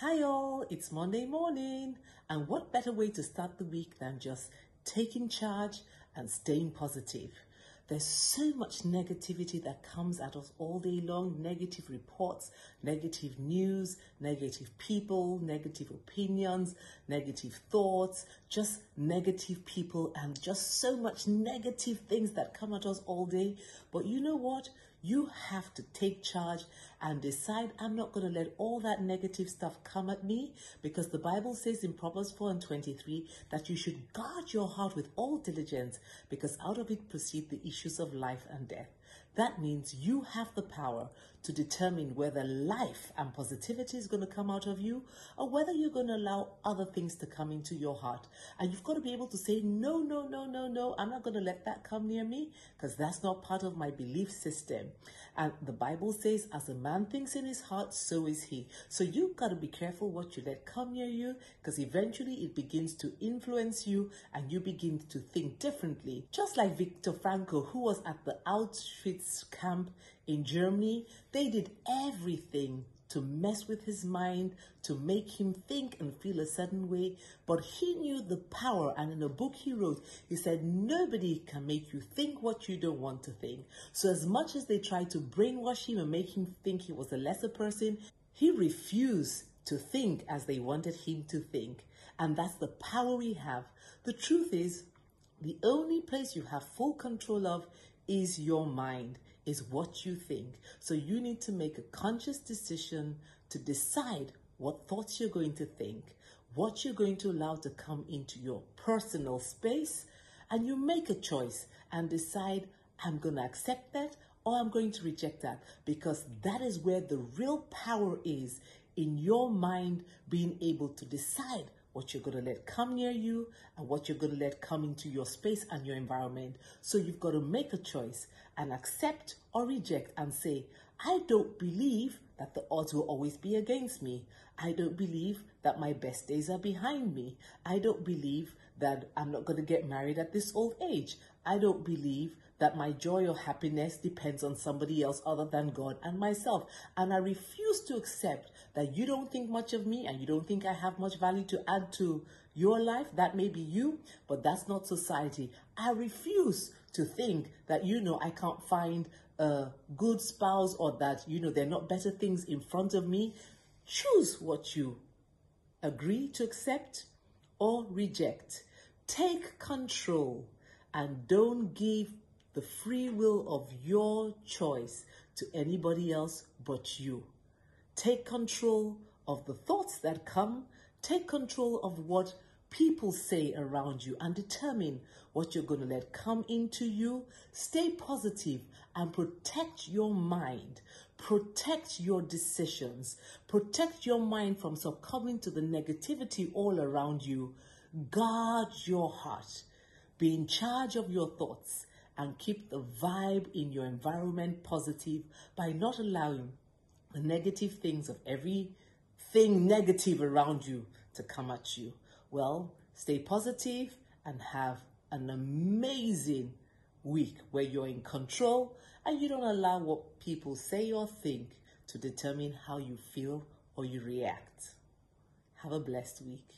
Hi, all, it's Monday morning, and what better way to start the week than just taking charge and staying positive? There's so much negativity that comes at us all day long negative reports, negative news, negative people, negative opinions, negative thoughts, just negative people, and just so much negative things that come at us all day. But you know what? You have to take charge and decide I'm not going to let all that negative stuff come at me because the Bible says in Proverbs 4 and 23 that you should guard your heart with all diligence because out of it proceed the issues of life and death. That means you have the power to determine whether life and positivity is going to come out of you or whether you're going to allow other things to come into your heart. And you've got to be able to say, no, no, no, no, no, I'm not going to let that come near me because that's not part of my belief system. And the Bible says, as a man thinks in his heart, so is he. So you've got to be careful what you let come near you because eventually it begins to influence you and you begin to think differently. Just like Viktor Frankl, who was at the Camp in Germany, they did everything to mess with his mind, to make him think and feel a certain way. But he knew the power, and in a book he wrote, he said, Nobody can make you think what you don't want to think. So, as much as they tried to brainwash him and make him think he was a lesser person, he refused to think as they wanted him to think. And that's the power we have. The truth is, the only place you have full control of is your mind, is what you think. So you need to make a conscious decision to decide what thoughts you're going to think, what you're going to allow to come into your personal space, and you make a choice and decide, I'm going to accept that or I'm going to reject that because that is where the real power is in your mind being able to decide what you're going to let come near you and what you're going to let come into your space and your environment. So you've got to make a choice and accept or reject and say, I don't believe that the odds will always be against me. I don't believe that my best days are behind me. I don't believe that I'm not going to get married at this old age. I don't believe that my joy or happiness depends on somebody else other than God and myself. And I refuse to accept that you don't think much of me and you don't think I have much value to add to your life. That may be you, but that's not society. I refuse to think that, you know, I can't find a good spouse or that, you know, there are not better things in front of me. Choose what you agree to accept or reject. Take control and don't give the free will of your choice to anybody else but you. Take control of the thoughts that come. Take control of what people say around you and determine what you're going to let come into you. Stay positive and protect your mind. Protect your decisions. Protect your mind from succumbing to the negativity all around you. Guard your heart. Be in charge of your thoughts and keep the vibe in your environment positive by not allowing the negative things of everything negative around you to come at you. Well, stay positive and have an amazing week where you're in control and you don't allow what people say or think to determine how you feel or you react. Have a blessed week.